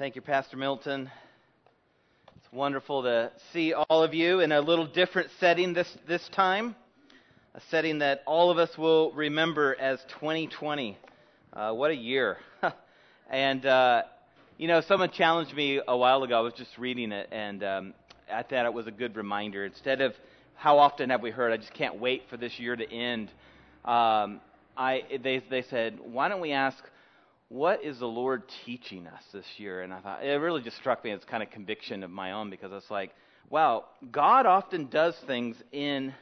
Thank you, Pastor Milton. It's wonderful to see all of you in a little different setting this, this time, a setting that all of us will remember as 2020. Uh, what a year. and, uh, you know, someone challenged me a while ago. I was just reading it, and um, I thought it was a good reminder. Instead of how often have we heard, I just can't wait for this year to end, um, I, they, they said, why don't we ask, what is the Lord teaching us this year? And I thought it really just struck me as kind of conviction of my own because it's like, wow, God often does things in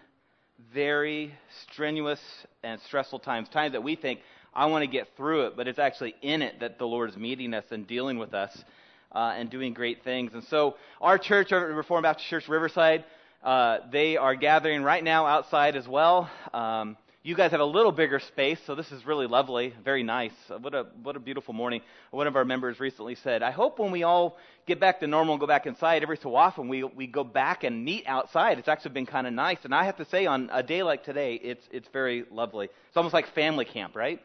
very strenuous and stressful times, times that we think, I want to get through it, but it's actually in it that the Lord is meeting us and dealing with us uh, and doing great things. And so, our church, our Reformed Baptist Church Riverside, uh, they are gathering right now outside as well. Um, you guys have a little bigger space, so this is really lovely, very nice. What a what a beautiful morning. One of our members recently said, "I hope when we all get back to normal and go back inside, every so often we we go back and meet outside. It's actually been kind of nice." And I have to say, on a day like today, it's it's very lovely. It's almost like family camp, right?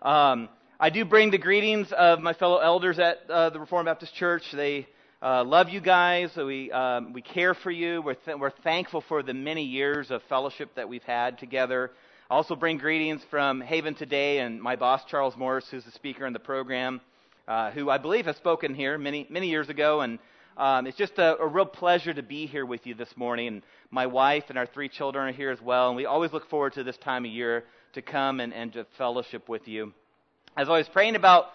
Um, I do bring the greetings of my fellow elders at uh, the Reformed Baptist Church. They uh, love you guys. We um, we care for you. We're th- we're thankful for the many years of fellowship that we've had together. Also bring greetings from Haven today and my boss, Charles Morris, who's the speaker in the program, uh, who I believe has spoken here many, many years ago. And um, it's just a, a, real pleasure to be here with you this morning. And my wife and our three children are here as well. And we always look forward to this time of year to come and, and to fellowship with you. As I was praying about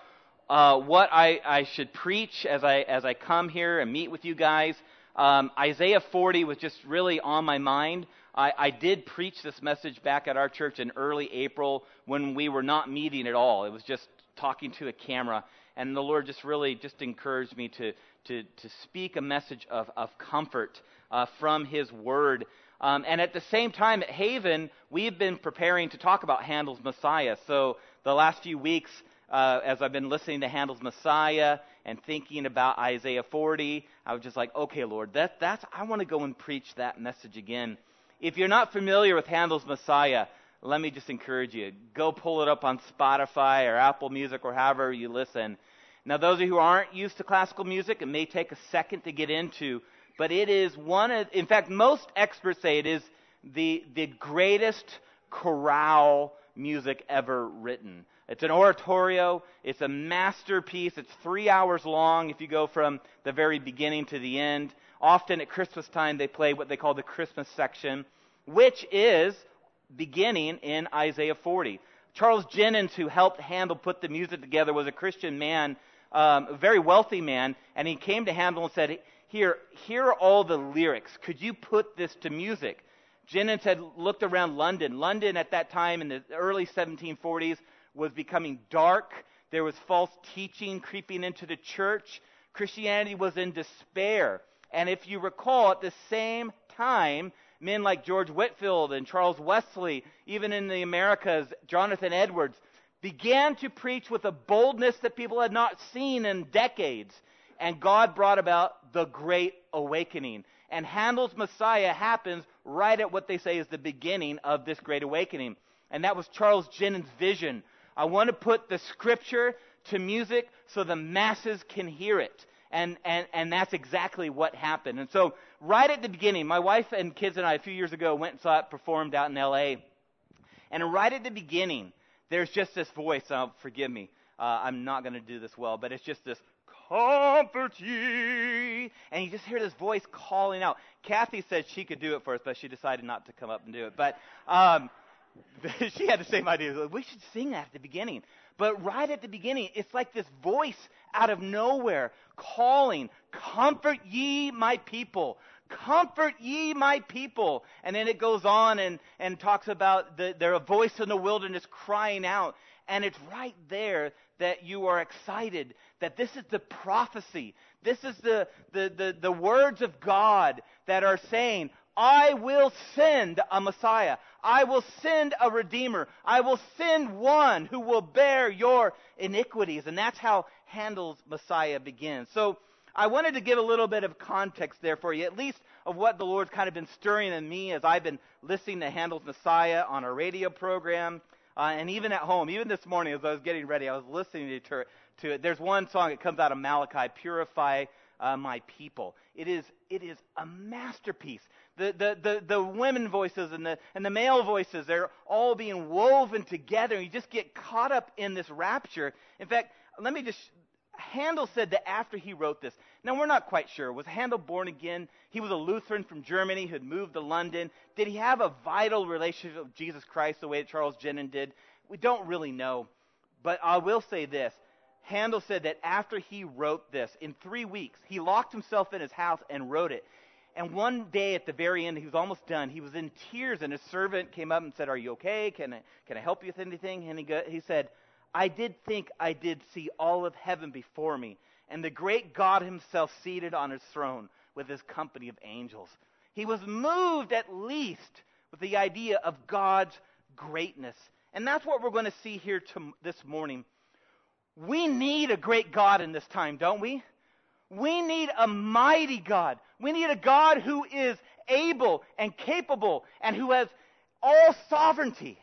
uh, what I, I, should preach as I, as I come here and meet with you guys, um, Isaiah 40 was just really on my mind. I, I did preach this message back at our church in early April when we were not meeting at all. It was just talking to a camera. And the Lord just really just encouraged me to, to, to speak a message of, of comfort uh, from His Word. Um, and at the same time, at Haven, we've been preparing to talk about Handel's Messiah. So the last few weeks, uh, as I've been listening to Handel's Messiah and thinking about Isaiah 40, I was just like, okay, Lord, that, that's, I want to go and preach that message again. If you're not familiar with Handel's Messiah, let me just encourage you. Go pull it up on Spotify or Apple Music or however you listen. Now, those of you who aren't used to classical music, it may take a second to get into, but it is one of, in fact, most experts say it is the, the greatest chorale music ever written. It's an oratorio. It's a masterpiece. It's three hours long if you go from the very beginning to the end. Often at Christmas time, they play what they call the Christmas section, which is beginning in Isaiah 40. Charles Jennens, who helped Handel put the music together, was a Christian man, um, a very wealthy man, and he came to Handel and said, Here, here are all the lyrics. Could you put this to music? Jennens had looked around London. London at that time in the early 1740s was becoming dark. There was false teaching creeping into the church. Christianity was in despair. And if you recall, at the same time, men like George Whitefield and Charles Wesley, even in the Americas, Jonathan Edwards, began to preach with a boldness that people had not seen in decades. And God brought about the Great Awakening. And Handel's Messiah happens right at what they say is the beginning of this Great Awakening. And that was Charles Jennens' vision. I want to put the scripture to music so the masses can hear it. And, and, and that's exactly what happened. And so, right at the beginning, my wife and kids and I, a few years ago, went and saw it performed out in L.A. And right at the beginning, there's just this voice. Oh, forgive me. Uh, I'm not going to do this well, but it's just this comfort ye. And you just hear this voice calling out. Kathy said she could do it for us, but she decided not to come up and do it. But um, she had the same idea. We should sing that at the beginning. But right at the beginning, it's like this voice out of nowhere calling, Comfort ye my people. Comfort ye my people. And then it goes on and, and talks about the, there a voice in the wilderness crying out. And it's right there that you are excited that this is the prophecy. This is the, the, the, the words of God that are saying, I will send a Messiah. I will send a Redeemer. I will send one who will bear your iniquities. And that's how Handel's Messiah begins. So I wanted to give a little bit of context there for you, at least of what the Lord's kind of been stirring in me as I've been listening to Handel's Messiah on our radio program. Uh, and even at home, even this morning as I was getting ready, I was listening to, to it. There's one song that comes out of Malachi, Purify uh, My People. It is, it is a masterpiece. The, the, the, the women voices and the, and the male voices, they're all being woven together. You just get caught up in this rapture. In fact, let me just Handel said that after he wrote this, now we're not quite sure. Was Handel born again? He was a Lutheran from Germany who had moved to London. Did he have a vital relationship with Jesus Christ the way that Charles Jennens did? We don't really know. But I will say this. Handel said that after he wrote this, in three weeks, he locked himself in his house and wrote it. And one day at the very end, he was almost done. He was in tears, and his servant came up and said, Are you okay? Can I, can I help you with anything? And he, go, he said, I did think I did see all of heaven before me, and the great God himself seated on his throne with his company of angels. He was moved at least with the idea of God's greatness. And that's what we're going to see here to, this morning. We need a great God in this time, don't we? We need a mighty God. We need a God who is able and capable and who has all sovereignty.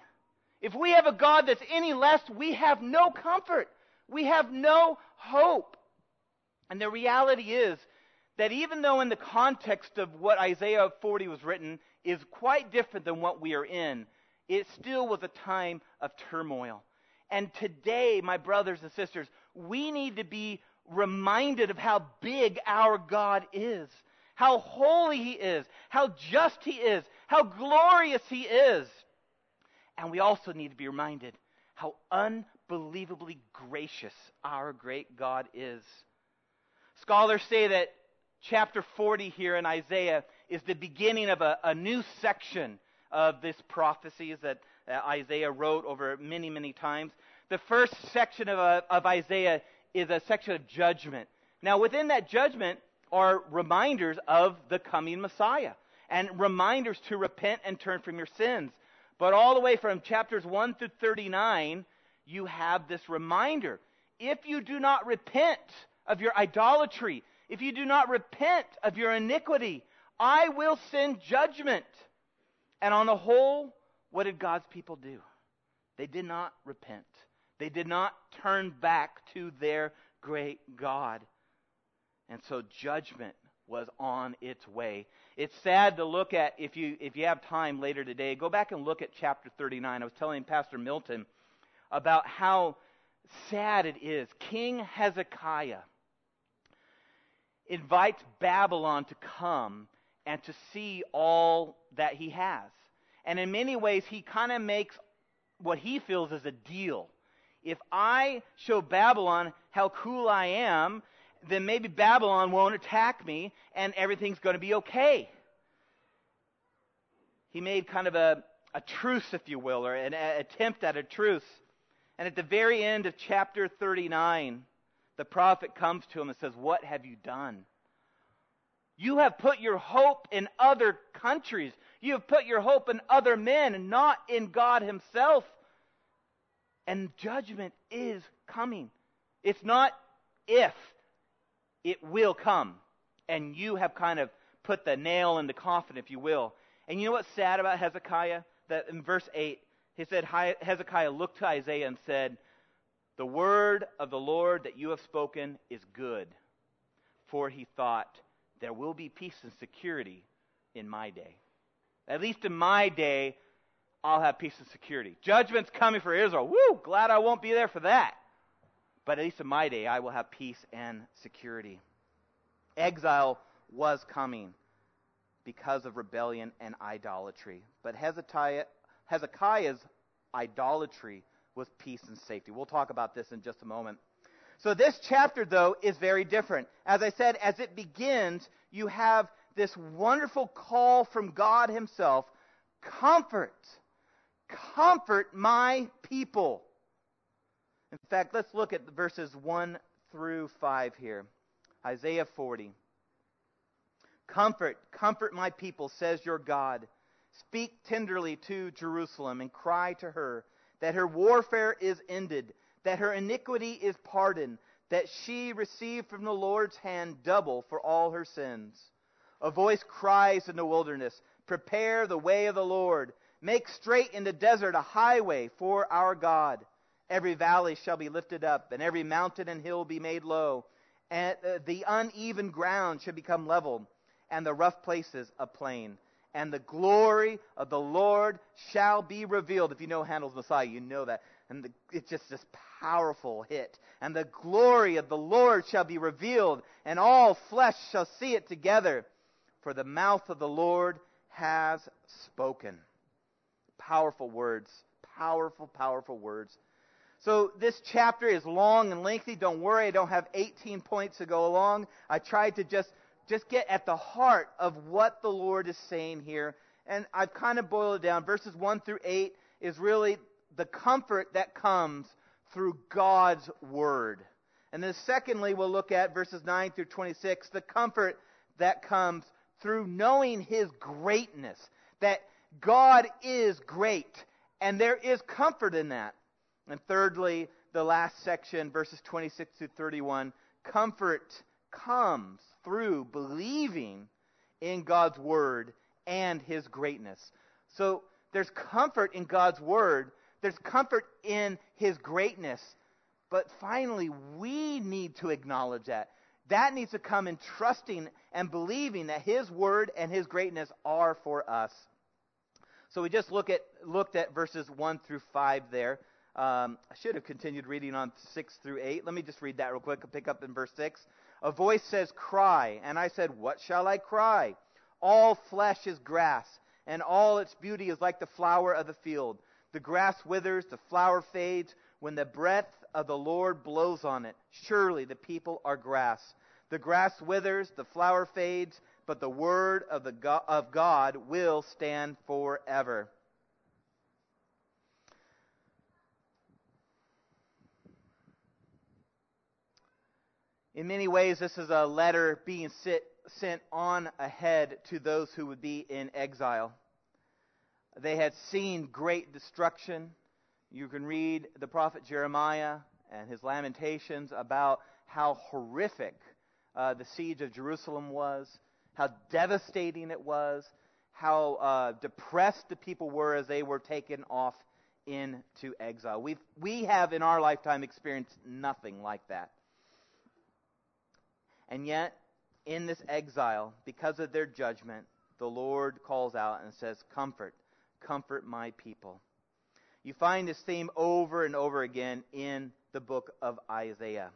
If we have a God that's any less, we have no comfort. We have no hope. And the reality is that even though in the context of what Isaiah 40 was written is quite different than what we are in, it still was a time of turmoil. And today, my brothers and sisters, we need to be reminded of how big our God is, how holy He is, how just He is, how glorious He is. And we also need to be reminded how unbelievably gracious our great God is. Scholars say that chapter 40 here in Isaiah is the beginning of a, a new section of this prophecies that Isaiah wrote over many, many times. The first section of, uh, of Isaiah is a section of judgment. Now, within that judgment are reminders of the coming Messiah and reminders to repent and turn from your sins. But all the way from chapters 1 through 39, you have this reminder. If you do not repent of your idolatry, if you do not repent of your iniquity, I will send judgment. And on the whole, what did God's people do? They did not repent. They did not turn back to their great God. And so judgment was on its way. It's sad to look at if you if you have time later today, go back and look at chapter 39. I was telling Pastor Milton about how sad it is. King Hezekiah invites Babylon to come and to see all that he has. And in many ways he kind of makes what he feels is a deal. If I show Babylon how cool I am, then maybe Babylon won't attack me and everything's going to be okay. He made kind of a, a truce, if you will, or an attempt at a truce. And at the very end of chapter 39, the prophet comes to him and says, What have you done? You have put your hope in other countries. You have put your hope in other men and not in God Himself. And judgment is coming. It's not if, it will come. And you have kind of put the nail in the coffin, if you will. And you know what's sad about Hezekiah? That in verse 8, he said, Hezekiah looked to Isaiah and said, The word of the Lord that you have spoken is good. For he thought, There will be peace and security in my day. At least in my day, I'll have peace and security. Judgment's coming for Israel. Woo! Glad I won't be there for that. But at least in my day, I will have peace and security. Exile was coming because of rebellion and idolatry. But Hezekiah, Hezekiah's idolatry was peace and safety. We'll talk about this in just a moment. So this chapter, though, is very different. As I said, as it begins, you have this wonderful call from God Himself comfort, comfort my people. In fact, let's look at verses 1 through 5 here. Isaiah 40. Comfort, comfort my people, says your God. Speak tenderly to Jerusalem and cry to her that her warfare is ended, that her iniquity is pardoned, that she received from the Lord's hand double for all her sins. A voice cries in the wilderness, Prepare the way of the Lord. Make straight in the desert a highway for our God. Every valley shall be lifted up, and every mountain and hill be made low, and uh, the uneven ground shall become level, and the rough places a plain. And the glory of the Lord shall be revealed. If you know Handel's Messiah, you know that. And the, it's just this powerful hit. And the glory of the Lord shall be revealed, and all flesh shall see it together. For the mouth of the Lord has spoken. Powerful words. Powerful, powerful words. So this chapter is long and lengthy. Don't worry, I don't have 18 points to go along. I tried to just just get at the heart of what the Lord is saying here. And I've kind of boiled it down. Verses 1 through 8 is really the comfort that comes through God's word. And then secondly, we'll look at verses 9 through 26, the comfort that comes through knowing his greatness. That God is great. And there is comfort in that. And thirdly, the last section, verses 26 to 31, comfort comes through believing in God's word and his greatness. So there's comfort in God's word, there's comfort in his greatness. But finally, we need to acknowledge that. That needs to come in trusting and believing that his word and his greatness are for us. So we just look at, looked at verses 1 through 5 there. Um, I should have continued reading on 6 through 8. Let me just read that real quick. I'll pick up in verse 6. A voice says, Cry. And I said, What shall I cry? All flesh is grass, and all its beauty is like the flower of the field. The grass withers, the flower fades, when the breath of the Lord blows on it. Surely the people are grass. The grass withers, the flower fades, but the word of, the God, of God will stand forever. In many ways, this is a letter being sit, sent on ahead to those who would be in exile. They had seen great destruction. You can read the prophet Jeremiah and his lamentations about how horrific uh, the siege of Jerusalem was, how devastating it was, how uh, depressed the people were as they were taken off into exile. We've, we have in our lifetime experienced nothing like that. And yet, in this exile, because of their judgment, the Lord calls out and says, Comfort, comfort my people. You find this theme over and over again in the book of Isaiah.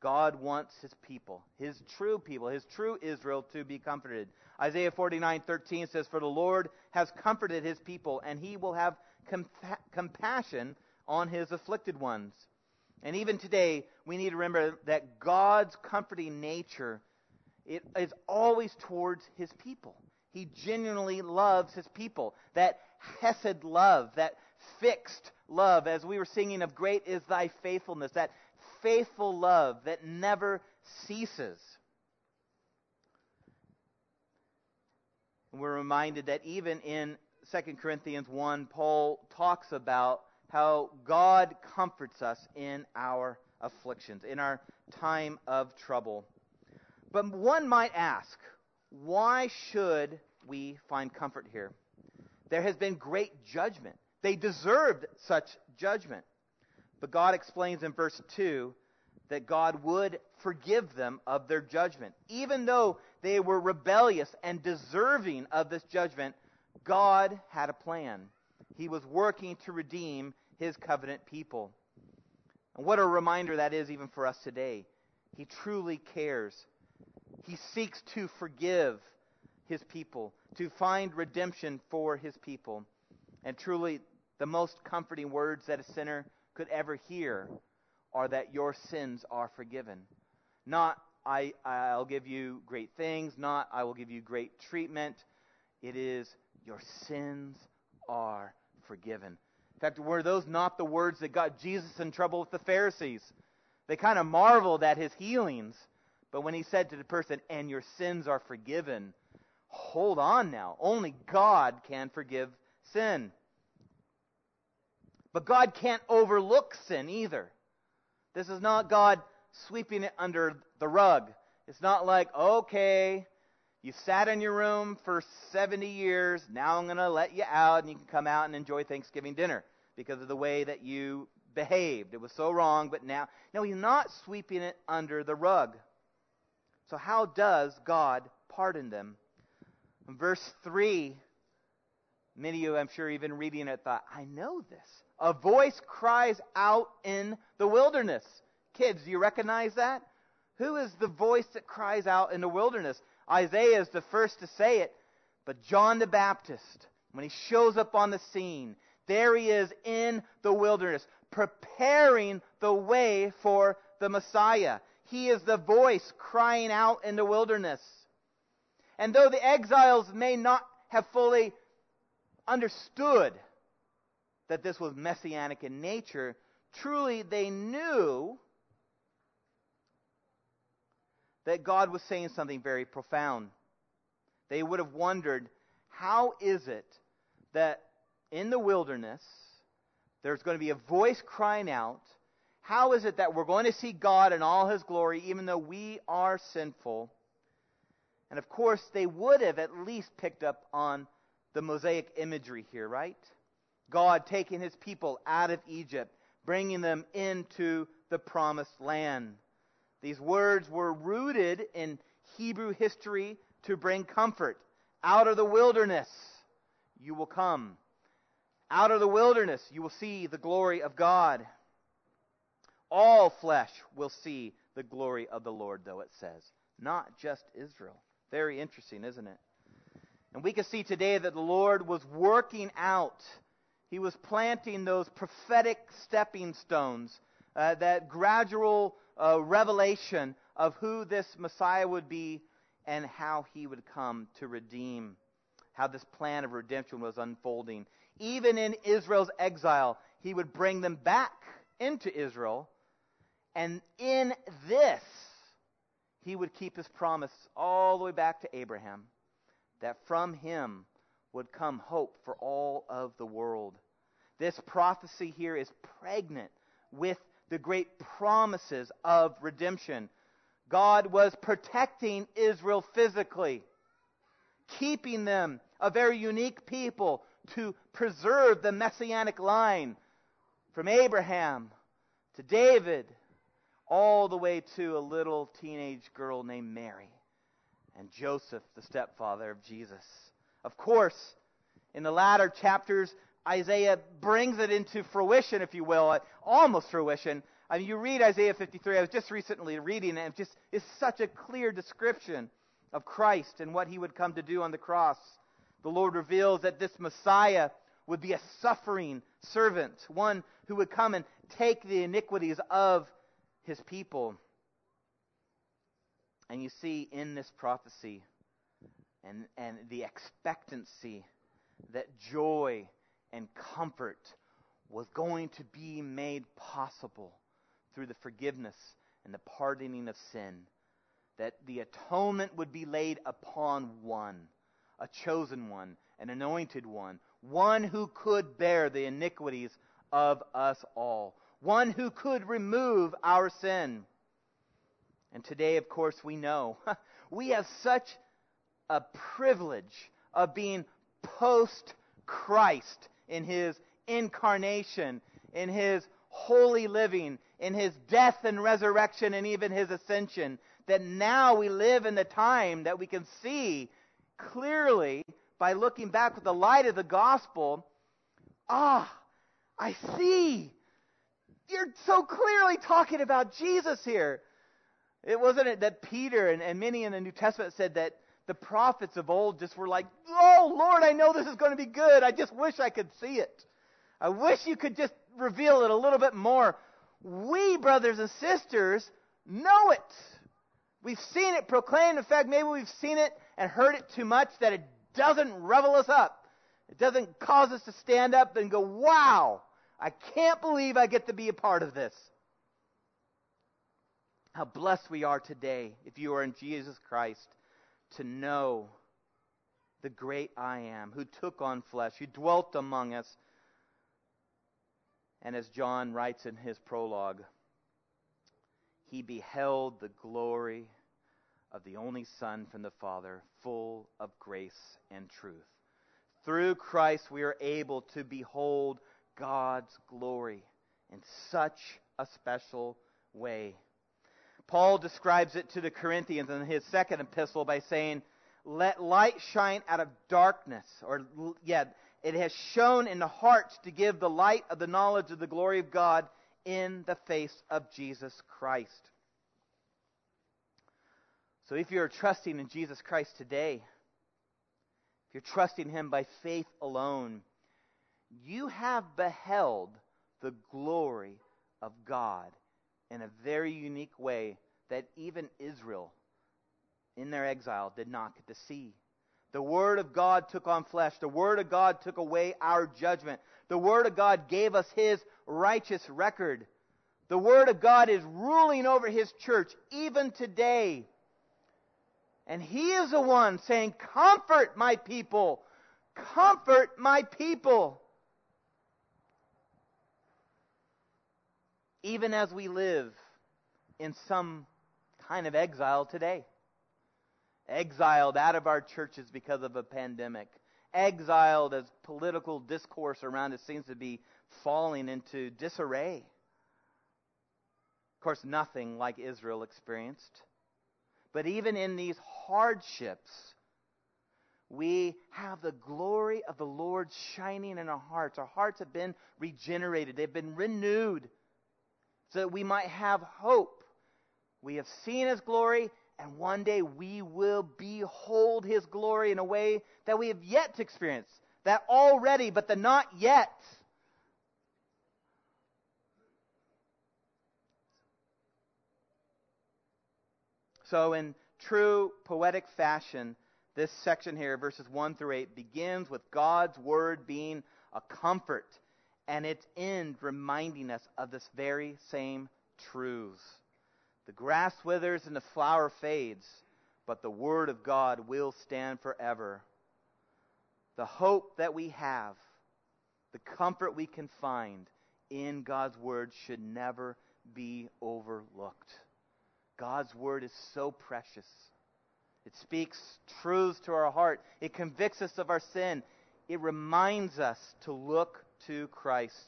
God wants his people, his true people, his true Israel to be comforted. Isaiah 49:13 says for the Lord has comforted his people and he will have compa- compassion on his afflicted ones. And even today, we need to remember that God's comforting nature it is always towards his people. He genuinely loves his people. That hesed love, that fixed love, as we were singing of great is thy faithfulness, that faithful love that never ceases. And we're reminded that even in 2 Corinthians 1, Paul talks about how God comforts us in our afflictions, in our time of trouble. But one might ask, why should we find comfort here? There has been great judgment. They deserved such judgment. But God explains in verse 2 that God would forgive them of their judgment. Even though they were rebellious and deserving of this judgment, God had a plan. He was working to redeem his covenant people. And what a reminder that is even for us today. He truly cares. He seeks to forgive his people, to find redemption for his people. And truly, the most comforting words that a sinner could ever hear are that your sins are forgiven. Not, I, I'll give you great things, not, I will give you great treatment. It is, your sins are forgiven. In fact, were those not the words that got Jesus in trouble with the Pharisees? They kind of marveled at his healings. But when he said to the person, and your sins are forgiven, hold on now. Only God can forgive sin. But God can't overlook sin either. This is not God sweeping it under the rug. It's not like, okay, you sat in your room for 70 years. Now I'm going to let you out and you can come out and enjoy Thanksgiving dinner because of the way that you behaved. It was so wrong, but now, no, he's not sweeping it under the rug. So, how does God pardon them? In verse 3, many of you, I'm sure, even reading it, thought, I know this. A voice cries out in the wilderness. Kids, do you recognize that? Who is the voice that cries out in the wilderness? Isaiah is the first to say it, but John the Baptist, when he shows up on the scene, there he is in the wilderness, preparing the way for the Messiah. He is the voice crying out in the wilderness. And though the exiles may not have fully understood that this was messianic in nature, truly they knew that God was saying something very profound. They would have wondered, how is it that in the wilderness there's going to be a voice crying out? How is it that we're going to see God in all his glory even though we are sinful? And of course, they would have at least picked up on the Mosaic imagery here, right? God taking his people out of Egypt, bringing them into the promised land. These words were rooted in Hebrew history to bring comfort. Out of the wilderness, you will come. Out of the wilderness, you will see the glory of God. All flesh will see the glory of the Lord, though it says, not just Israel. Very interesting, isn't it? And we can see today that the Lord was working out, He was planting those prophetic stepping stones, uh, that gradual uh, revelation of who this Messiah would be and how He would come to redeem, how this plan of redemption was unfolding. Even in Israel's exile, He would bring them back into Israel, and in this, He would keep His promise all the way back to Abraham that from him would come hope for all of the world. This prophecy here is pregnant with the great promises of redemption. God was protecting Israel physically, keeping them a very unique people to preserve the messianic line from Abraham to David all the way to a little teenage girl named Mary and Joseph, the stepfather of Jesus. Of course, in the latter chapters, Isaiah brings it into fruition, if you will, uh, almost fruition. I mean, you read Isaiah 53. I was just recently reading it, it just is such a clear description of Christ and what he would come to do on the cross. The Lord reveals that this Messiah would be a suffering servant, one who would come and take the iniquities of his people. And you see in this prophecy and, and the expectancy that joy and comfort was going to be made possible through the forgiveness and the pardoning of sin. That the atonement would be laid upon one, a chosen one, an anointed one, one who could bear the iniquities of us all, one who could remove our sin. And today, of course, we know we have such a privilege of being post Christ in his incarnation, in his holy living, in his death and resurrection, and even his ascension. That now we live in the time that we can see clearly by looking back with the light of the gospel. Ah, I see. You're so clearly talking about Jesus here. It wasn't it that Peter and, and many in the New Testament said that the prophets of old just were like, Oh, Lord, I know this is going to be good. I just wish I could see it. I wish you could just reveal it a little bit more. We, brothers and sisters, know it. We've seen it proclaimed. In fact, maybe we've seen it and heard it too much that it doesn't revel us up. It doesn't cause us to stand up and go, wow, I can't believe I get to be a part of this. How blessed we are today, if you are in Jesus Christ, to know the great I am, who took on flesh, who dwelt among us. And as John writes in his prologue, he beheld the glory of the only Son from the Father, full of grace and truth. Through Christ, we are able to behold God's glory in such a special way. Paul describes it to the Corinthians in his second epistle by saying, Let light shine out of darkness. Or, yeah, it has shone in the hearts to give the light of the knowledge of the glory of God in the face of Jesus Christ. So if you're trusting in Jesus Christ today, if you're trusting Him by faith alone, you have beheld the glory of God in a very unique way that even Israel in their exile did not get to see. The Word of God took on flesh. The Word of God took away our judgment. The Word of God gave us His righteous record. The Word of God is ruling over His church even today. And He is the one saying, Comfort my people. Comfort my people. Even as we live in some kind of exile today. Exiled out of our churches because of a pandemic. Exiled as political discourse around us seems to be falling into disarray. Of course, nothing like Israel experienced. But even in these hardships, we have the glory of the Lord shining in our hearts. Our hearts have been regenerated, they've been renewed, so that we might have hope. We have seen His glory, and one day we will behold His glory in a way that we have yet to experience. That already, but the not yet. So, in true poetic fashion, this section here, verses 1 through 8, begins with God's word being a comfort, and its end reminding us of this very same truths. The grass withers and the flower fades, but the word of God will stand forever. The hope that we have, the comfort we can find in God's word should never be overlooked. God's word is so precious. It speaks truths to our heart. It convicts us of our sin. It reminds us to look to Christ.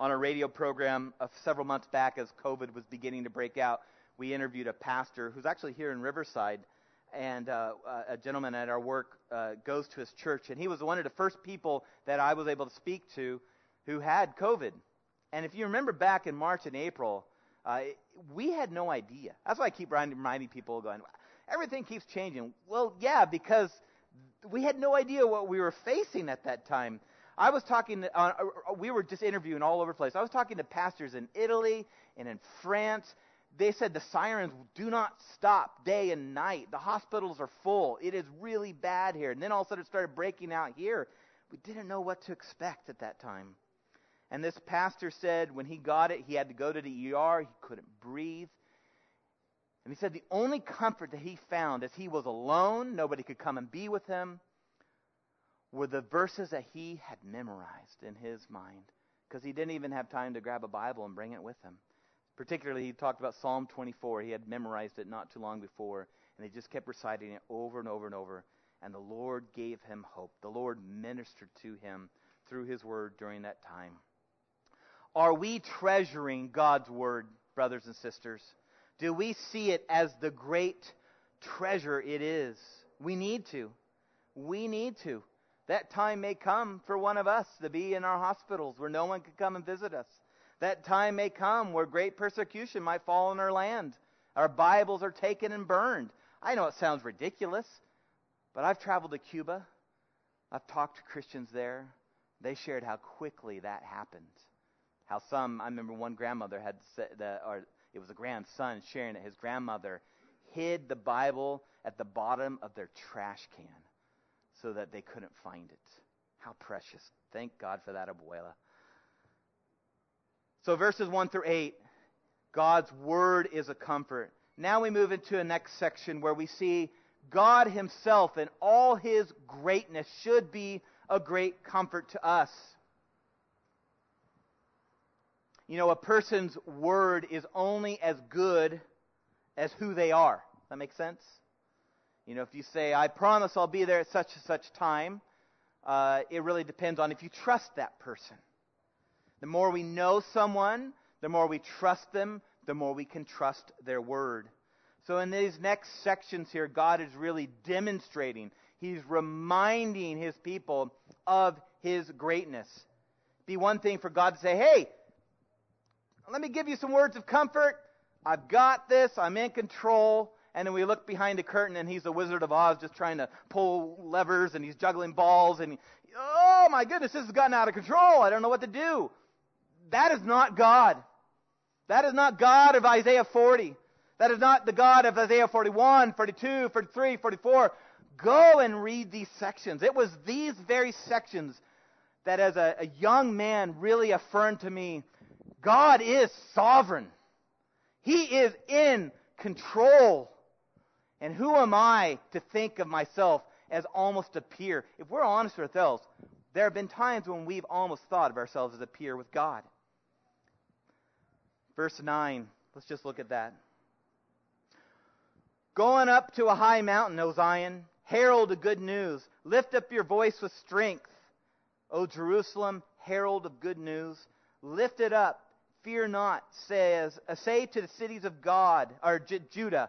On a radio program of several months back, as COVID was beginning to break out, we interviewed a pastor who's actually here in Riverside, and uh, a gentleman at our work uh, goes to his church, and he was one of the first people that I was able to speak to who had COVID. And if you remember back in March and April, uh, we had no idea. That's why I keep reminding people, going, everything keeps changing. Well, yeah, because we had no idea what we were facing at that time. I was talking, to, uh, uh, we were just interviewing all over the place. I was talking to pastors in Italy and in France. They said the sirens do not stop day and night. The hospitals are full. It is really bad here. And then all of a sudden it started breaking out here. We didn't know what to expect at that time. And this pastor said when he got it, he had to go to the ER. He couldn't breathe. And he said the only comfort that he found as he was alone, nobody could come and be with him, were the verses that he had memorized in his mind. Because he didn't even have time to grab a Bible and bring it with him. Particularly, he talked about Psalm 24. He had memorized it not too long before, and he just kept reciting it over and over and over. And the Lord gave him hope. The Lord ministered to him through his word during that time. Are we treasuring God's word, brothers and sisters? Do we see it as the great treasure it is? We need to. We need to. That time may come for one of us to be in our hospitals where no one can come and visit us. That time may come where great persecution might fall on our land. Our Bibles are taken and burned. I know it sounds ridiculous, but I've traveled to Cuba. I've talked to Christians there. They shared how quickly that happened. How some, I remember one grandmother had said, that, or it was a grandson sharing that His grandmother hid the Bible at the bottom of their trash can so that they couldn't find it. How precious. Thank God for that, abuela. So, verses 1 through 8, God's word is a comfort. Now we move into a next section where we see God Himself and all His greatness should be a great comfort to us. You know, a person's word is only as good as who they are. That makes sense? You know, if you say, I promise I'll be there at such and such time, uh, it really depends on if you trust that person. The more we know someone, the more we trust them, the more we can trust their word. So in these next sections here, God is really demonstrating, He's reminding His people of His greatness. Be one thing for God to say, hey, let me give you some words of comfort. I've got this. I'm in control. And then we look behind the curtain and he's the Wizard of Oz just trying to pull levers and he's juggling balls and, he, oh my goodness, this has gotten out of control. I don't know what to do. That is not God. That is not God of Isaiah 40. That is not the God of Isaiah 41, 42, 43, 44. Go and read these sections. It was these very sections that as a, a young man really affirmed to me, God is sovereign. He is in control. And who am I to think of myself as almost a peer? If we're honest with ourselves, there have been times when we've almost thought of ourselves as a peer with God. Verse 9, let's just look at that. Going up to a high mountain, O Zion, herald the good news. Lift up your voice with strength. O Jerusalem, herald of good news. Lift it up, fear not, says, uh, say to the cities of God, or J- Judah,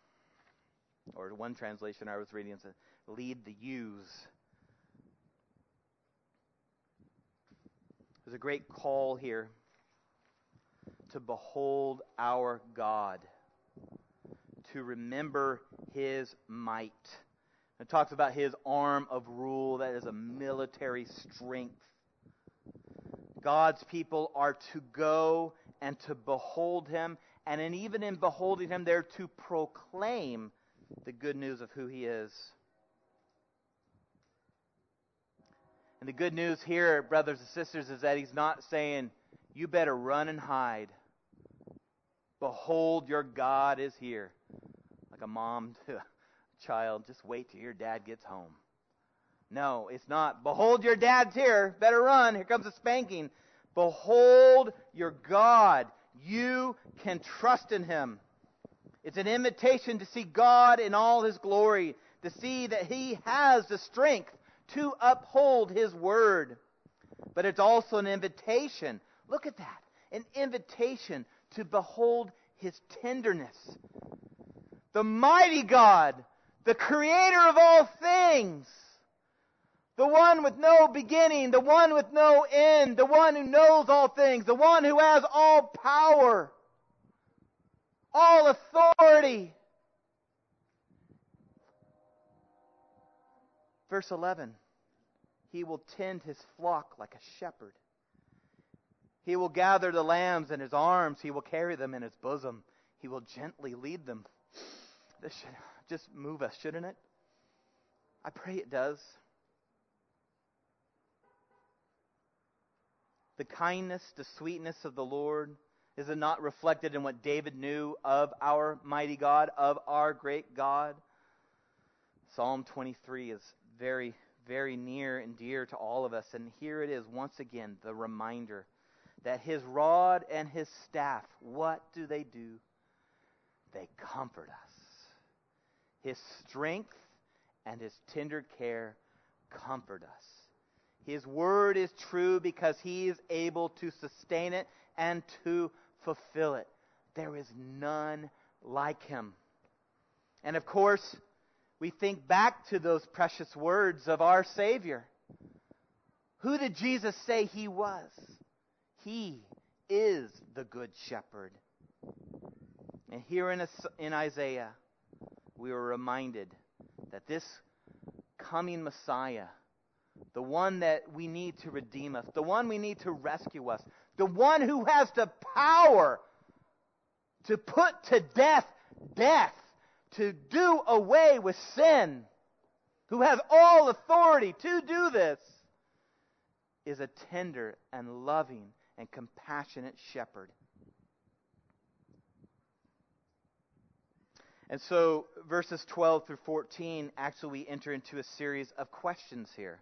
Or one translation I was reading said, lead the ewes. There's a great call here to behold our God, to remember his might. It talks about his arm of rule, that is a military strength. God's people are to go and to behold him, and in, even in beholding him, they're to proclaim the good news of who he is. And the good news here, brothers and sisters, is that he's not saying, you better run and hide. Behold, your God is here. Like a mom to a child, just wait till your dad gets home. No, it's not. Behold, your dad's here. Better run. Here comes a spanking. Behold your God. You can trust in him. It's an invitation to see God in all his glory, to see that he has the strength to uphold his word. But it's also an invitation. Look at that. An invitation to behold his tenderness. The mighty God, the creator of all things, the one with no beginning, the one with no end, the one who knows all things, the one who has all power, all authority. Verse 11 He will tend his flock like a shepherd. He will gather the lambs in his arms. He will carry them in his bosom. He will gently lead them. This should just move us, shouldn't it? I pray it does. The kindness, the sweetness of the Lord, is it not reflected in what David knew of our mighty God, of our great God? Psalm 23 is very, very near and dear to all of us. And here it is once again, the reminder that his rod and his staff, what do they do? They comfort us. His strength and his tender care comfort us. His word is true because he is able to sustain it and to fulfill it. There is none like him. And of course, we think back to those precious words of our Savior. Who did Jesus say he was? He is the good shepherd. And here in, in Isaiah, we are reminded that this coming Messiah, the one that we need to redeem us, the one we need to rescue us, the one who has the power to put to death death, to do away with sin, who has all authority to do this, is a tender and loving and compassionate shepherd. And so, verses 12 through 14, actually, we enter into a series of questions here.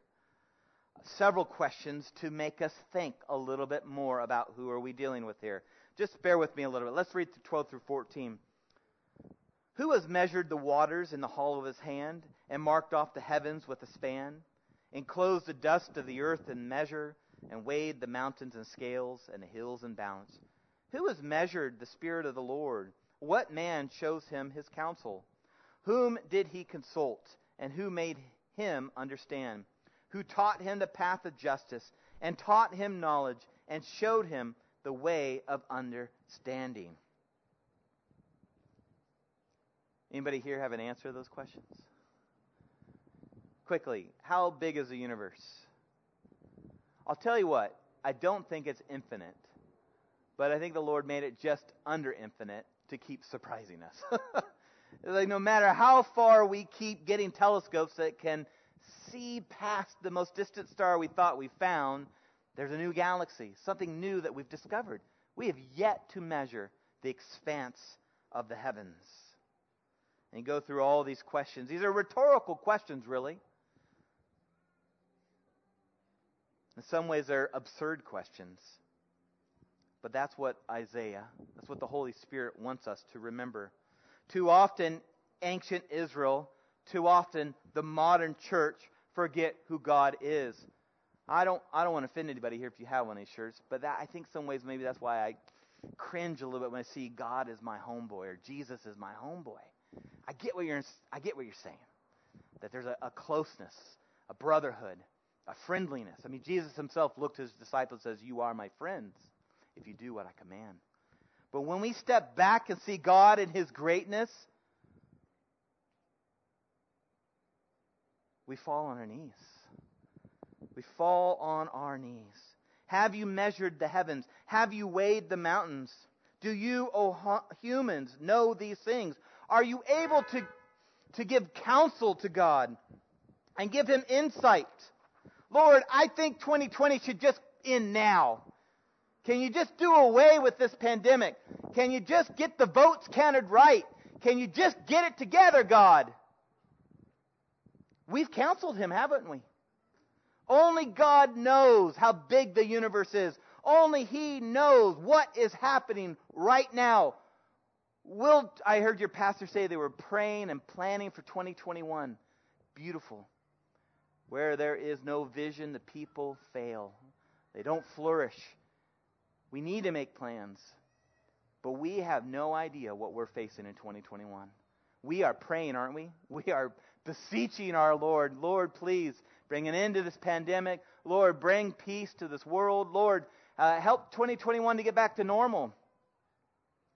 Several questions to make us think a little bit more about who are we dealing with here. Just bear with me a little bit. Let's read 12 through 14. Who has measured the waters in the hollow of his hand, and marked off the heavens with a span, enclosed the dust of the earth in measure, and weighed the mountains in scales, and the hills in balance? Who has measured the Spirit of the Lord? What man shows him his counsel? Whom did he consult, and who made him understand? Who taught him the path of justice, and taught him knowledge, and showed him the way of understanding? Anybody here have an answer to those questions? Quickly, how big is the universe? I'll tell you what, I don't think it's infinite, but I think the Lord made it just under infinite to keep surprising us. like no matter how far we keep getting telescopes that can see past the most distant star we thought we found, there's a new galaxy, something new that we've discovered. We have yet to measure the expanse of the heavens. And go through all these questions. These are rhetorical questions, really. In some ways, they're absurd questions. But that's what Isaiah, that's what the Holy Spirit wants us to remember. Too often, ancient Israel, too often, the modern church forget who God is. I don't, I don't want to offend anybody here if you have one of these shirts, but that, I think some ways maybe that's why I cringe a little bit when I see God as my homeboy or Jesus as my homeboy. I get what you're, I get what you're saying. That there's a, a closeness, a brotherhood, a friendliness. I mean, Jesus himself looked at his disciples and says, You are my friends if you do what I command. But when we step back and see God in His greatness, we fall on our knees. We fall on our knees. Have you measured the heavens? Have you weighed the mountains? Do you, O oh, humans, know these things? Are you able to, to give counsel to God and give Him insight? Lord, I think 2020 should just end now. Can you just do away with this pandemic? Can you just get the votes counted right? Can you just get it together, God? We've counseled him, haven't we? Only God knows how big the universe is. Only He knows what is happening right now. Will, I heard your pastor say they were praying and planning for 2021. Beautiful. Where there is no vision, the people fail. They don't flourish. We need to make plans. But we have no idea what we're facing in 2021. We are praying, aren't we? We are beseeching our Lord, Lord, please bring an end to this pandemic. Lord, bring peace to this world. Lord, uh, help 2021 to get back to normal.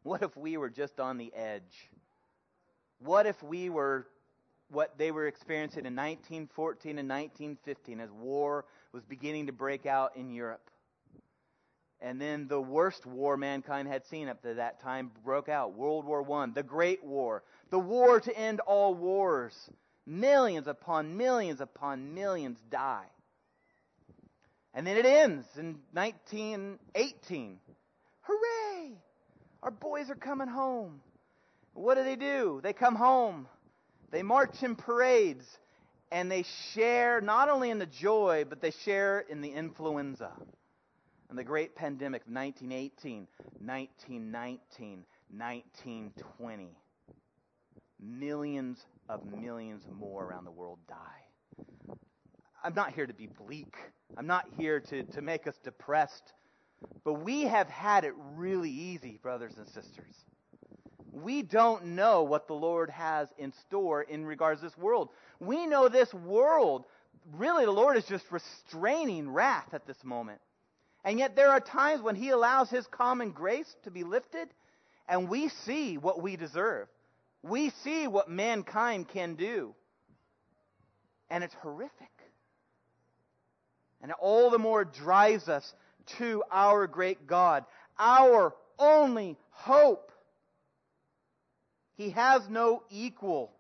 What if we were just on the edge? What if we were what they were experiencing in 1914 and 1915 as war was beginning to break out in Europe? And then the worst war mankind had seen up to that time broke out World War I, the Great War, the war to end all wars. Millions upon millions upon millions die. And then it ends in 1918. Hooray! Our boys are coming home. What do they do? They come home. They march in parades. And they share not only in the joy, but they share in the influenza and the great pandemic of 1918, 1919, 1920. Millions of millions more around the world die. I'm not here to be bleak. I'm not here to, to make us depressed. But we have had it really easy, brothers and sisters. We don't know what the Lord has in store in regards to this world. We know this world, really, the Lord is just restraining wrath at this moment. And yet there are times when He allows His common grace to be lifted, and we see what we deserve. We see what mankind can do. And it's horrific. And it all the more drives us to our great God, our only hope. He has no equal.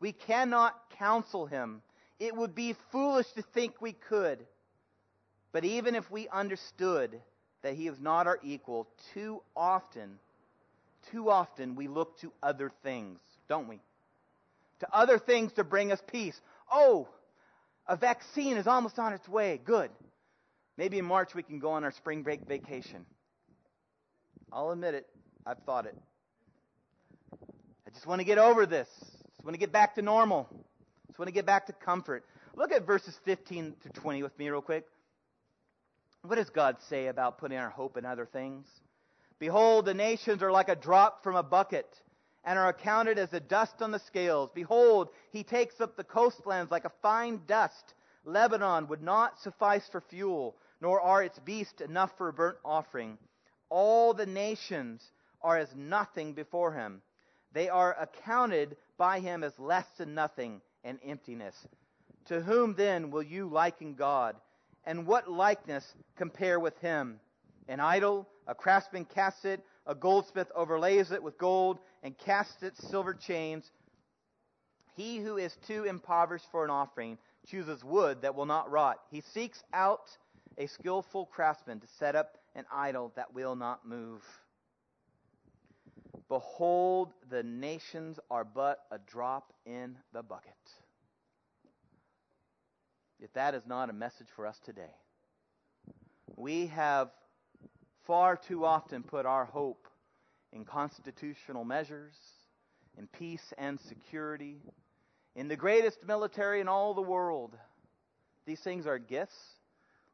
We cannot counsel him. It would be foolish to think we could. But even if we understood that he is not our equal, too often, too often we look to other things. don't we? To other things to bring us peace. Oh, a vaccine is almost on its way. Good. Maybe in March we can go on our spring break vacation. I'll admit it. I've thought it. I just want to get over this. I just want to get back to normal. I just want to get back to comfort. Look at verses 15 to 20 with me, real quick. What does God say about putting our hope in other things? Behold, the nations are like a drop from a bucket and are accounted as the dust on the scales. Behold, he takes up the coastlands like a fine dust. Lebanon would not suffice for fuel, nor are its beasts enough for a burnt offering. All the nations are as nothing before him. They are accounted by him as less than nothing and emptiness. To whom then will you liken God? And what likeness compare with him? An idol, a craftsman casts it, a goldsmith overlays it with gold and casts its silver chains. He who is too impoverished for an offering chooses wood that will not rot. He seeks out a skillful craftsman to set up an idol that will not move. Behold, the nations are but a drop in the bucket. If that is not a message for us today, we have far too often put our hope in constitutional measures, in peace and security, in the greatest military in all the world. These things are gifts.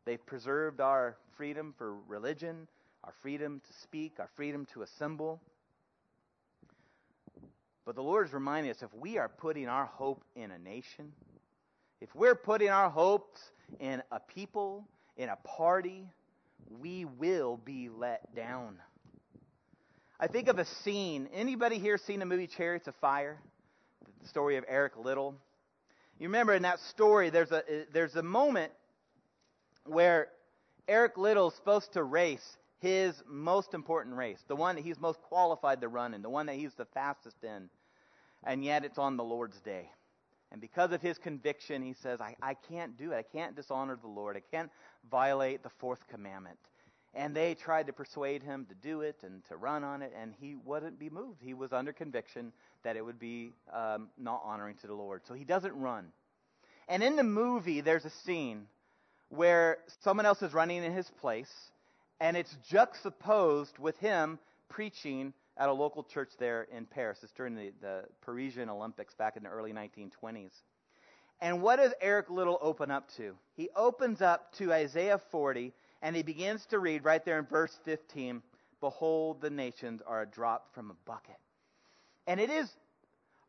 They've preserved our freedom for religion, our freedom to speak, our freedom to assemble. But the Lord is reminding us if we are putting our hope in a nation, if we're putting our hopes in a people, in a party, we will be let down. I think of a scene. Anybody here seen the movie Chariots of Fire? The story of Eric Liddell. You remember in that story, there's a there's a moment where Eric is supposed to race his most important race, the one that he's most qualified to run in, the one that he's the fastest in, and yet it's on the Lord's day. And because of his conviction, he says, I, I can't do it. I can't dishonor the Lord. I can't violate the fourth commandment. And they tried to persuade him to do it and to run on it, and he wouldn't be moved. He was under conviction that it would be um, not honoring to the Lord. So he doesn't run. And in the movie, there's a scene where someone else is running in his place, and it's juxtaposed with him preaching at a local church there in Paris. It's during the, the Parisian Olympics back in the early 1920s. And what does Eric Liddell open up to? He opens up to Isaiah 40, and he begins to read right there in verse 15 Behold, the nations are a drop from a bucket. And it is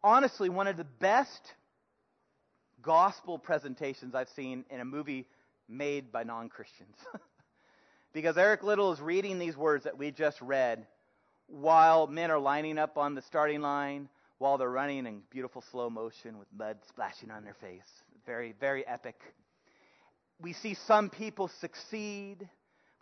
honestly one of the best gospel presentations I've seen in a movie made by non Christians. because Eric Liddell is reading these words that we just read while men are lining up on the starting line, while they're running in beautiful slow motion with mud splashing on their face. Very, very epic. We see some people succeed.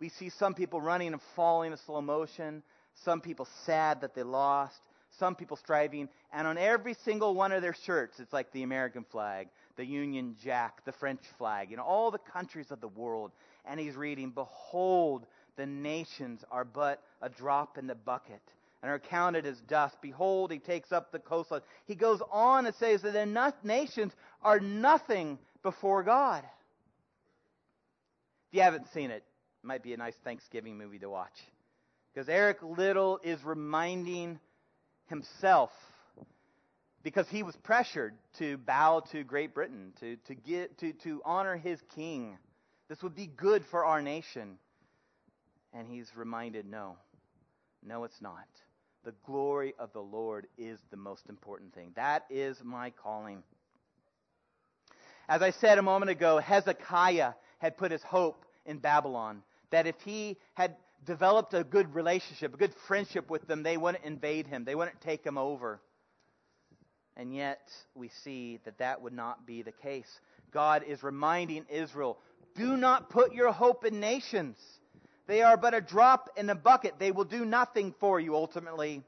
We see some people running and falling in slow motion. Some people sad that they lost. Some people striving. And on every single one of their shirts, it's like the American flag, the Union Jack, the French flag, you know, all the countries of the world. And he's reading, Behold, the nations are but a drop in the bucket and are counted as dust. Behold, he takes up the coastline. He goes on and says that the nations are nothing before God. If you haven't seen it, it might be a nice Thanksgiving movie to watch. Because Eric Liddell is reminding himself, because he was pressured to bow to Great Britain, to, to, get, to, to honor his king. This would be good for our nation. And he's reminded no, no, it's not. The glory of the Lord is the most important thing. That is my calling. As I said a moment ago, Hezekiah had put his hope in Babylon. That if he had developed a good relationship, a good friendship with them, they wouldn't invade him, they wouldn't take him over. And yet, we see that that would not be the case. God is reminding Israel do not put your hope in nations. They are but a drop in the bucket. They will do nothing for you ultimately.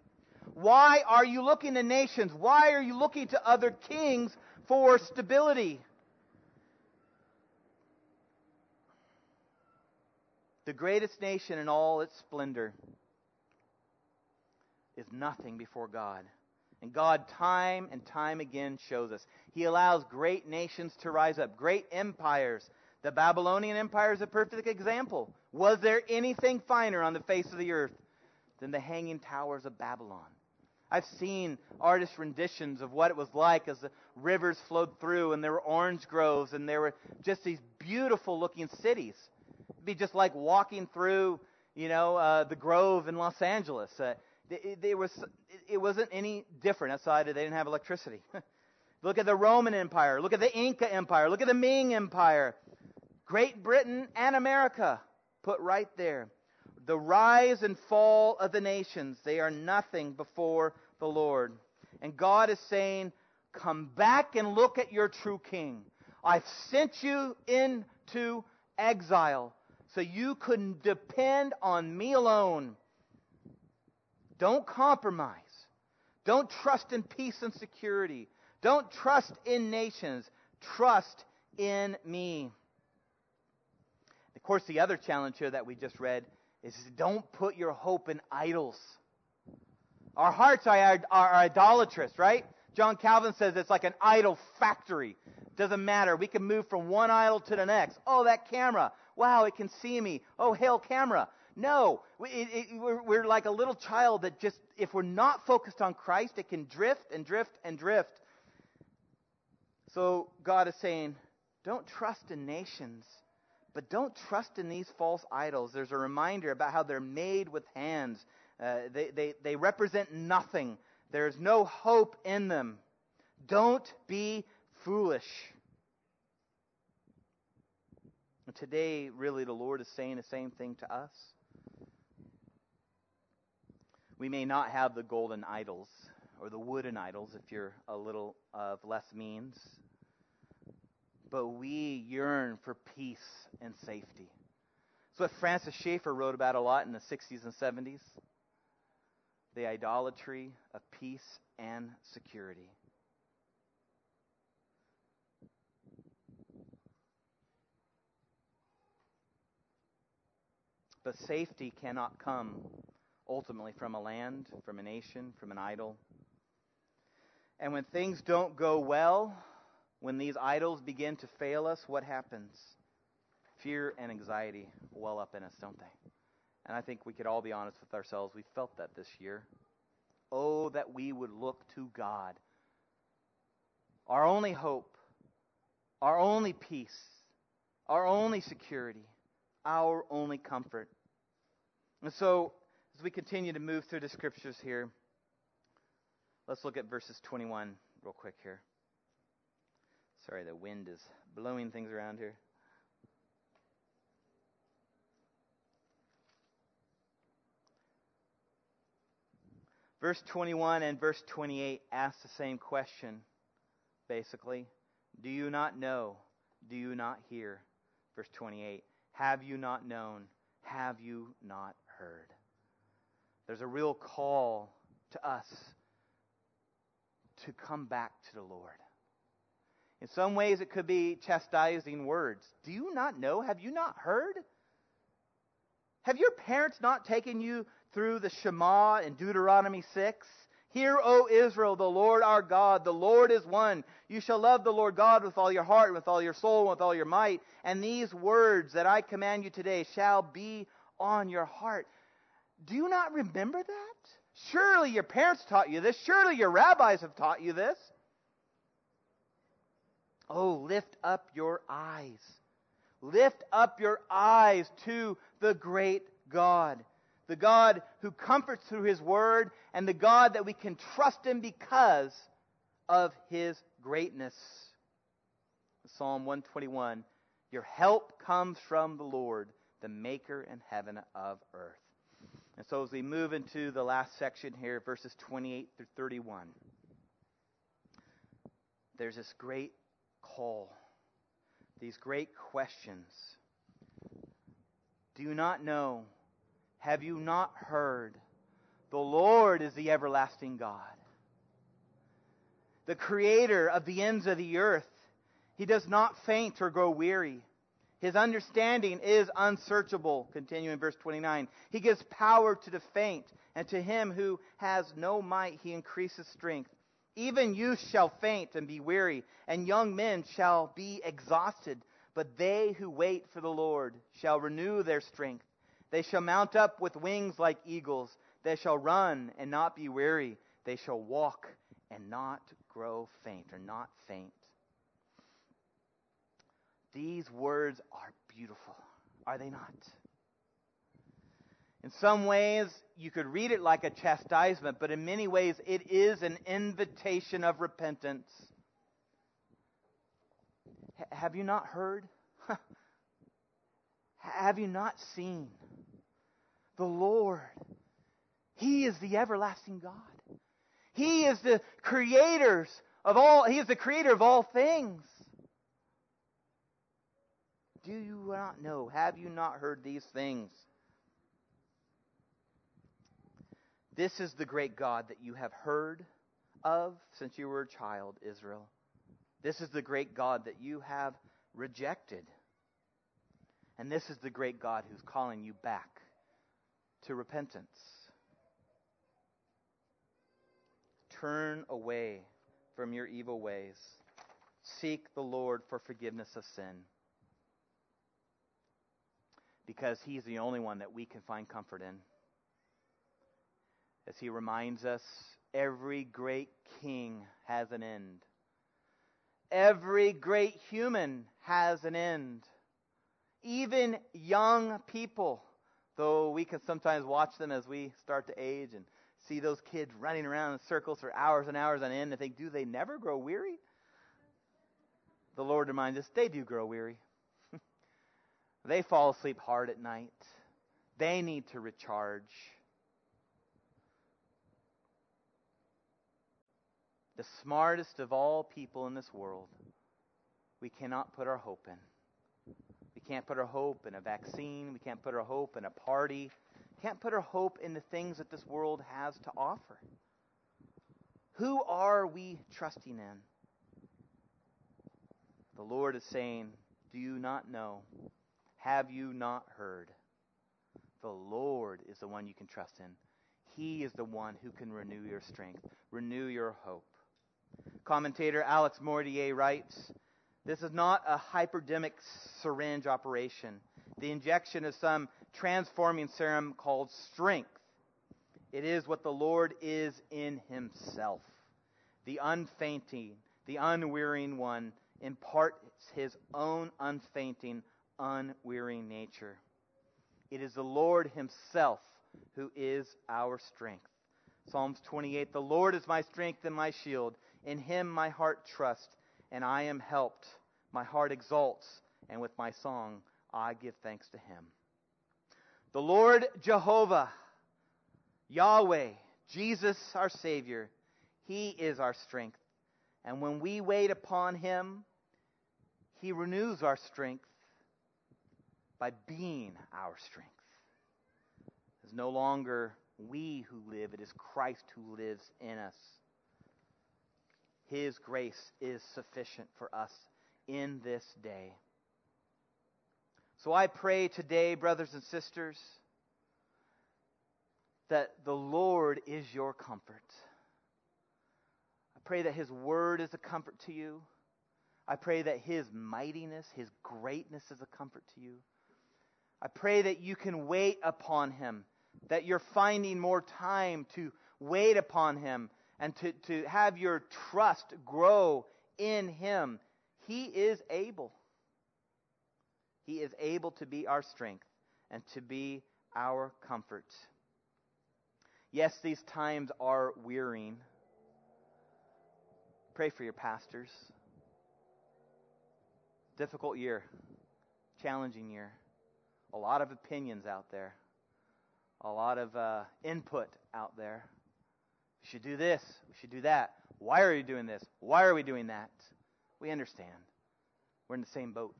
Why are you looking to nations? Why are you looking to other kings for stability? The greatest nation in all its splendor is nothing before God. And God, time and time again, shows us. He allows great nations to rise up, great empires. The Babylonian Empire is a perfect example. Was there anything finer on the face of the earth than the hanging towers of Babylon? I've seen artist renditions of what it was like as the rivers flowed through and there were orange groves and there were just these beautiful looking cities. It'd be just like walking through, you know, uh, the Grove in Los Angeles. Uh, it, was, it wasn't any different outside of they didn't have electricity. Look at the Roman Empire. Look at the Inca Empire. Look at the Ming Empire. Great Britain and America put right there. The rise and fall of the nations, they are nothing before the Lord. And God is saying, Come back and look at your true king. I've sent you into exile so you can depend on me alone. Don't compromise. Don't trust in peace and security. Don't trust in nations. Trust in me. Course, the other challenge here that we just read is don't put your hope in idols. Our hearts are, are, are idolatrous, right? John Calvin says it's like an idol factory. Doesn't matter. We can move from one idol to the next. Oh, that camera. Wow, it can see me. Oh, hail camera. No, it, it, we're, we're like a little child that just, if we're not focused on Christ, it can drift and drift and drift. So God is saying, don't trust in nations, but don't trust in these false idols. There's a reminder about how they're made with hands. Uh, they, they, they represent nothing. There's no hope in them. Don't be foolish. And today, really, the Lord is saying the same thing to us. We may not have the golden idols or the wooden idols if you're a little of less means, but we yearn for peace and safety. That's what Francis Schaeffer wrote about a lot in the 60s and 70s the idolatry of peace and security. But safety cannot come ultimately from a land, from a nation, from an idol. And when things don't go well, when these idols begin to fail us, what happens? Fear and anxiety well up in us, don't they? And I think we could all be honest with ourselves. We felt that this year. Oh, that we would look to God. Our only hope, our only peace, our only security, our only comfort. And so, as we continue to move through the scriptures here, let's look at verses 21 real quick here. Sorry, the wind is blowing things around here. Verse 21 and verse 28 ask the same question, basically. Do you not know? Do you not hear? Verse 28 Have you not known? Have you not heard? There's a real call to us to come back to the Lord. In some ways, it could be chastising words. Do you not know? Have you not heard? Have your parents not taken you through the Shema in Deuteronomy 6? Hear, O Israel, the Lord our God, the Lord is one. You shall love the Lord God with all your heart, with all your soul, and with all your might. And these words that I command you today shall be on your heart. Do you not remember that? Surely your parents taught you this. Surely your rabbis have taught you this. Oh, lift up your eyes. Lift up your eyes to the great God. The God who comforts through His Word, and the God that we can trust in because of His greatness. Psalm 121 Your help comes from the Lord, the Maker and heaven of earth. And so, as we move into the last section here, verses 28 through 31, there's this great call, these great questions. Do you not know? Have you not heard? The Lord is the everlasting God, the creator of the ends of the earth. He does not faint or grow weary. His understanding is unsearchable. Continuing verse 29. He gives power to the faint and to him who has no might he increases strength. Even youth shall faint and be weary, and young men shall be exhausted. But they who wait for the Lord shall renew their strength. They shall mount up with wings like eagles. They shall run and not be weary. They shall walk and not grow faint or not faint. These words are beautiful, are they not? In some ways, you could read it like a chastisement, but in many ways, it is an invitation of repentance. H- have you not heard? have you not seen? The Lord, He is the everlasting God. He is the creators of all, He is the creator of all things. Do you not know? Have you not heard these things? This is the great God that you have heard of since you were a child, Israel. This is the great God that you have rejected. And this is the great God who's calling you back to repentance. Turn away from your evil ways. Seek the Lord for forgiveness of sin. Because He's the only one that we can find comfort in as he reminds us every great king has an end. Every great human has an end. Even young people, though we can sometimes watch them as we start to age and see those kids running around in circles for hours and hours on end and think, do they never grow weary? The Lord reminds us they do grow weary. they fall asleep hard at night. They need to recharge. The smartest of all people in this world, we cannot put our hope in. We can't put our hope in a vaccine. We can't put our hope in a party. We can't put our hope in the things that this world has to offer. Who are we trusting in? The Lord is saying, Do you not know? Have you not heard? The Lord is the one you can trust in. He is the one who can renew your strength, renew your hope. Commentator Alex Motyer writes This is not a hypodermic syringe operation, the injection of some transforming serum called strength. It is what the Lord is in Himself. The unfainting, the unwearying one imparts His own unfainting, unwearying nature. It is the Lord Himself who is our strength. Psalms 28 The Lord is my strength and my shield. In him my heart trusts, and I am helped. My heart exalts, and with my song I give thanks to him. The Lord Jehovah, Yahweh, Jesus our Savior, he is our strength. And when we wait upon him, he renews our strength by being our strength. It's no longer we who live, it is Christ who lives in us. His grace is sufficient for us in this day. So I pray today, brothers and sisters, that the Lord is your comfort. I pray that His word is a comfort to you. I pray that His mightiness, His greatness is a comfort to you. I pray that you can wait upon Him, that you're finding more time to wait upon Him and to, to have your trust grow in Him. He is able. He is able to be our strength and to be our comfort. Yes, these times are wearying. Pray for your pastors. Difficult year, challenging year. A lot of opinions out there, a lot of uh, input out there. We should do this. We should do that. Why are you doing this? Why are we doing that? We understand. We're in the same boat.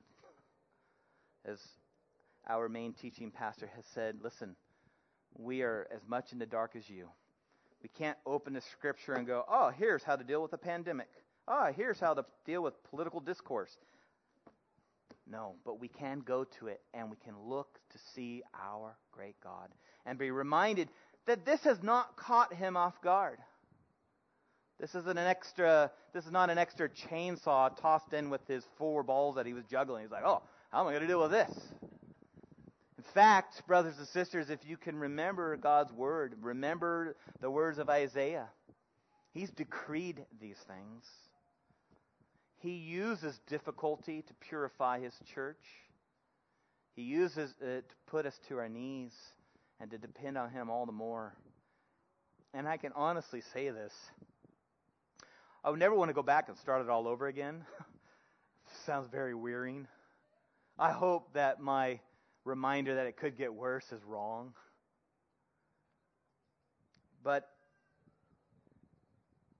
As our main teaching pastor has said, listen, we are as much in the dark as you. We can't open the scripture and go, oh, here's how to deal with a pandemic. Oh, here's how to deal with political discourse. No, but we can go to it and we can look to see our great God and be reminded that this has not caught him off guard. This isn't an extra, this is not an extra chainsaw tossed in with his four balls that he was juggling. He's like, oh, how am I going to deal with this? In fact, brothers and sisters, if you can remember God's word, remember the words of Isaiah. He's decreed these things. He uses difficulty to purify his church. He uses it to put us to our knees and to depend on him all the more. And I can honestly say this I would never want to go back and start it all over again. Sounds very wearying. I hope that my reminder that it could get worse is wrong. But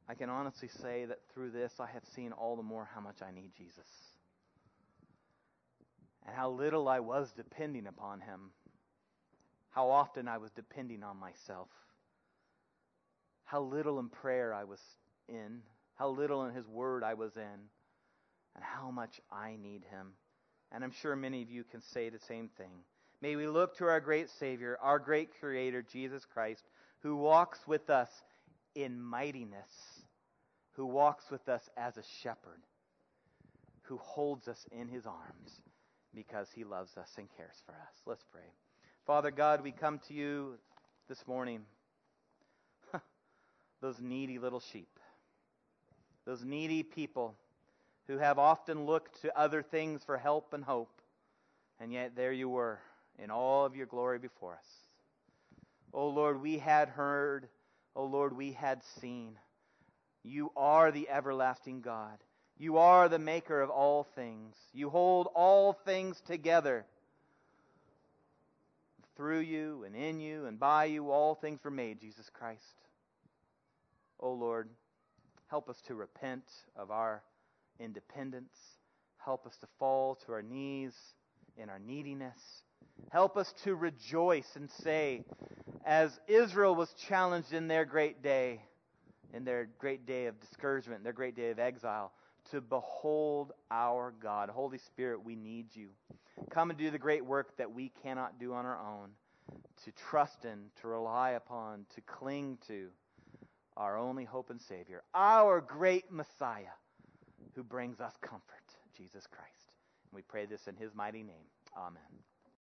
I can honestly say that through this I have seen all the more how much I need Jesus. And how little I was depending upon him. How often I was depending on myself. How little in prayer I was in how little in His Word I was in, and how much I need Him. And I'm sure many of you can say the same thing. May we look to our great Savior, our great Creator, Jesus Christ, who walks with us in mightiness, who walks with us as a shepherd, who holds us in His arms because He loves us and cares for us. Let's pray. Father God, we come to you this morning, those needy little sheep those needy people who have often looked to other things for help and hope. And yet there you were in all of your glory before us. Oh Lord, we had heard. Oh Lord, we had seen. You are the everlasting God. You are the maker of all things. You hold all things together. Through you and in you and by you, all things were made, Jesus Christ. Oh Lord, Help us to repent of our independence. Help us to fall to our knees in our neediness. Help us to rejoice and say, as Israel was challenged in their great day, in their great day of discouragement, their great day of exile, to behold our God. Holy Spirit, we need you. Come and do the great work that we cannot do on our own, to trust in, to rely upon, to cling to our only hope and Savior, our great Messiah who brings us comfort, Jesus Christ. And we pray this in his mighty name. Amen.